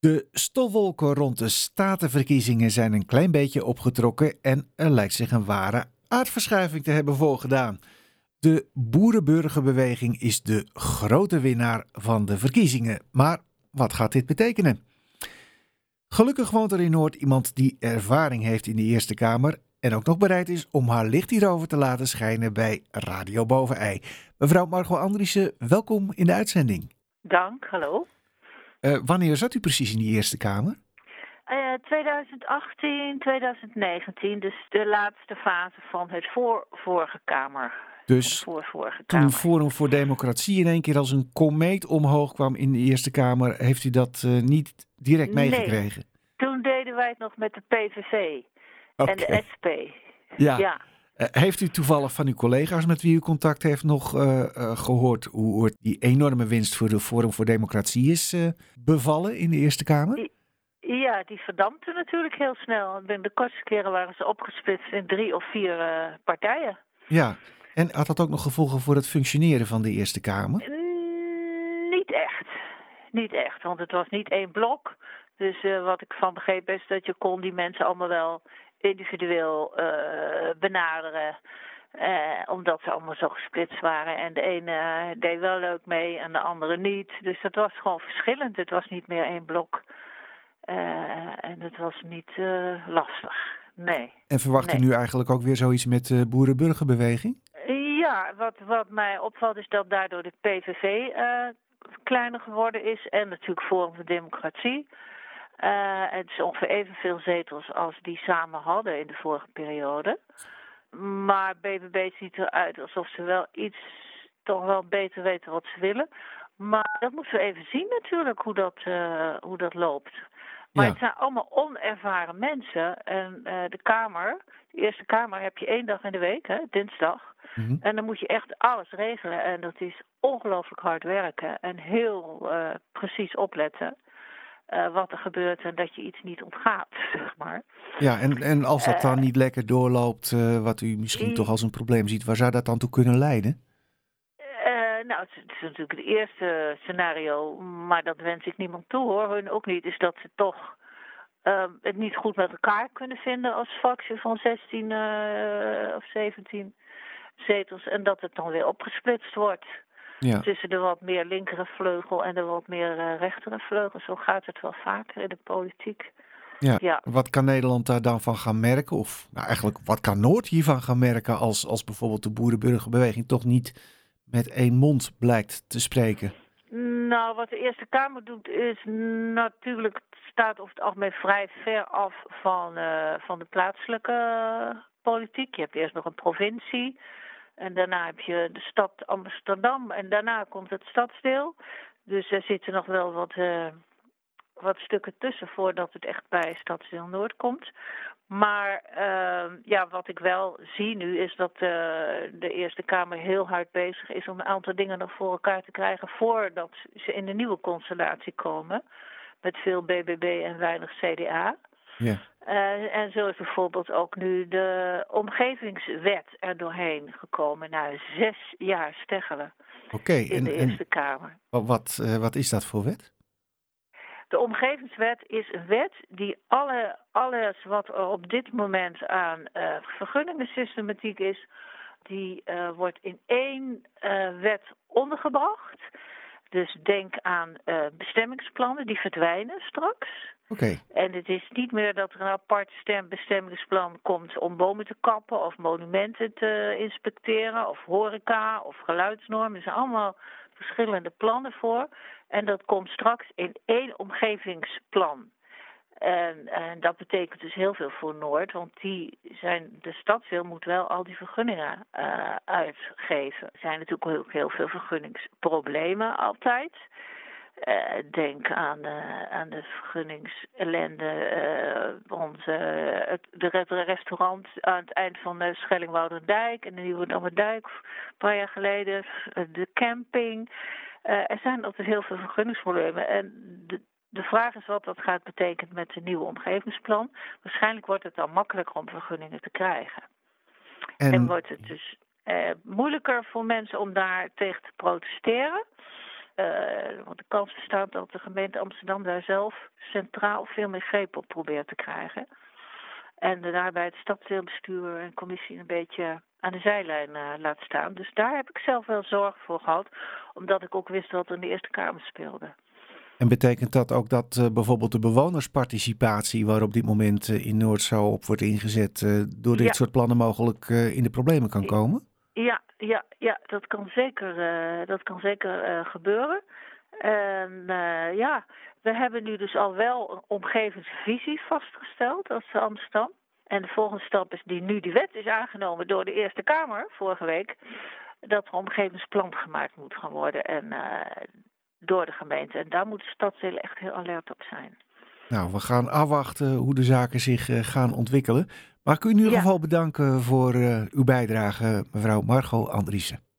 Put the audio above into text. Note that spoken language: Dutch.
De stofwolken rond de statenverkiezingen zijn een klein beetje opgetrokken en er lijkt zich een ware aardverschuiving te hebben voorgedaan. De boerenburgerbeweging is de grote winnaar van de verkiezingen. Maar wat gaat dit betekenen? Gelukkig woont er in Noord iemand die ervaring heeft in de Eerste Kamer en ook nog bereid is om haar licht hierover te laten schijnen bij Radio Bovenij. Mevrouw Margot Andriessen, welkom in de uitzending. Dank, hallo. Uh, wanneer zat u precies in die Eerste Kamer? Uh, 2018, 2019, dus de laatste fase van het voor vorige Kamer. Dus toen Forum voor Democratie in één keer als een komeet omhoog kwam in de Eerste Kamer, heeft u dat uh, niet direct meegekregen? Nee, toen deden wij het nog met de PVV okay. en de SP. Ja. ja. Uh, heeft u toevallig van uw collega's met wie u contact heeft nog uh, gehoord hoe die enorme winst voor de Forum voor Democratie is bevallen in de Eerste Kamer? Ja, die verdampte natuurlijk heel snel. De kortste keren waren ze opgesplitst in drie of vier partijen. Ja, en had dat ook nog gevolgen voor het functioneren van de Eerste Kamer? Mm, niet echt. Niet echt, want het was niet één blok. Dus uh, wat ik van begreep is dat je kon die mensen allemaal wel individueel uh, benaderen. Uh, omdat ze allemaal zo gesplitst waren. En de ene deed wel leuk mee en de andere niet. Dus dat was gewoon verschillend. Het was niet meer één blok. en het was niet lastig. Nee. En verwacht nee. u nu eigenlijk ook weer zoiets met de boerenburgerbeweging? Ja, wat, wat mij opvalt is dat daardoor de PVV kleiner geworden is. En natuurlijk Forum voor Democratie. Uh, het is ongeveer evenveel zetels als die samen hadden in de vorige periode. Maar BBB ziet eruit alsof ze wel iets, toch wel beter weten wat ze willen. Maar dat moeten we even zien natuurlijk, hoe dat, uh, hoe dat loopt. Maar ja. het zijn allemaal onervaren mensen. En uh, de Kamer, de Eerste Kamer heb je één dag in de week, hè, dinsdag. Mm -hmm. En dan moet je echt alles regelen. En dat is ongelooflijk hard werken. En heel uh, precies opletten. Uh, wat er gebeurt en dat je iets niet ontgaat, zeg maar. Ja, en, en als dat dan niet lekker doorloopt, wat u misschien toch als een probleem ziet, waar zou dat dan toe kunnen leiden? nou, het is natuurlijk het eerste scenario, maar dat wens ik niemand toe hoor. Hun ook niet, is dat ze toch uh, het niet goed met elkaar kunnen vinden als fractie van 16 uh, of 17 zetels. En dat het dan weer opgesplitst wordt. Ja. Tussen de wat meer linkere vleugel en de wat meer uh, rechtere vleugel. Zo gaat het wel vaker in de politiek. Ja. ja. Wat kan Nederland daar dan van gaan merken? Of nou, eigenlijk, wat kan Noord hiervan gaan merken als, als bijvoorbeeld de boerenburgerbeweging toch niet met één mond blijkt te spreken? Nou, wat de Eerste Kamer doet is natuurlijk, staat over het algemeen vrij ver af van, uh, van de plaatselijke politiek. Je hebt eerst nog een provincie en daarna heb je de stad Amsterdam en daarna komt het stadsdeel. Dus er zitten nog wel wat, uh, wat stukken tussen voordat het echt bij Stadsdeel Noord komt. Maar uh, ja, wat ik wel zie nu is dat uh, de Eerste Kamer heel hard bezig is om een aantal dingen nog voor elkaar te krijgen voordat ze in de nieuwe constellatie komen. Met veel BBB en weinig CDA. Ja. Uh, en zo is bijvoorbeeld ook nu de omgevingswet er doorheen gekomen na zes jaar steggelen okay, in en, de Eerste en, Kamer. Wat, wat is dat voor wet? De omgevingswet is een wet die alle, alles wat er op dit moment aan uh, vergunningssystematiek is, die wordt in één wet ondergebracht. Dus denk aan bestemmingsplannen, die verdwijnen straks. En het is niet meer dat er een apart bestemmingsplan komt om bomen te kappen of monumenten te inspecteren of horeca of geluidsnormen. Er zijn allemaal verschillende plannen voor. En dat komt straks in één omgevingsplan. En, en, dat betekent dus heel veel voor Noord, want die zijn, de stadsdeel moet wel al die vergunningen uh, uitgeven. Er zijn natuurlijk ook heel veel vergunningsproblemen altijd. Uh, denk aan, uh, aan de vergunningsellende rond het, de restaurant aan het eind van de Schellingwouderdijk en de Nieuwe Dijk een paar jaar geleden, de camping. Er zijn altijd heel veel vergunningsproblemen. En de, de vraag is wat dat gaat betekenen met het nieuwe omgevingsplan. Waarschijnlijk wordt het dan makkelijker om vergunningen te krijgen. En, en wordt het dus uh, moeilijker voor mensen om daar tegen te protesteren. Want de kans bestaat dat de gemeente Amsterdam daar zelf centraal veel meer greep op probeert te krijgen. En daarbij het stadsdeelbestuur en commissie een beetje aan de zijlijn uh, laat staan. Dus daar heb ik zelf wel zorg voor gehad, omdat ik ook wist wat er in de Eerste Kamer speelde. En betekent dat ook dat uh, bijvoorbeeld de bewonersparticipatie, waar op dit moment uh, in Noord zo op wordt ingezet, door dit soort plannen mogelijk in de problemen kan komen? Dat kan zeker, dat kan zeker gebeuren. En ja, we hebben nu dus al wel een omgevingsvisie vastgesteld als Amsterdam. En de volgende stap is die nu die wet is aangenomen door de Eerste Kamer vorige week. Dat er omgevingsplan gemaakt moet gaan worden en door de gemeente. En daar moeten stadsdelen echt heel alert op zijn. Nou, we gaan afwachten hoe de zaken zich uh, gaan ontwikkelen. Maar ik u in ieder ja. geval bedanken voor uh, uw bijdrage, mevrouw Margot Andriessen.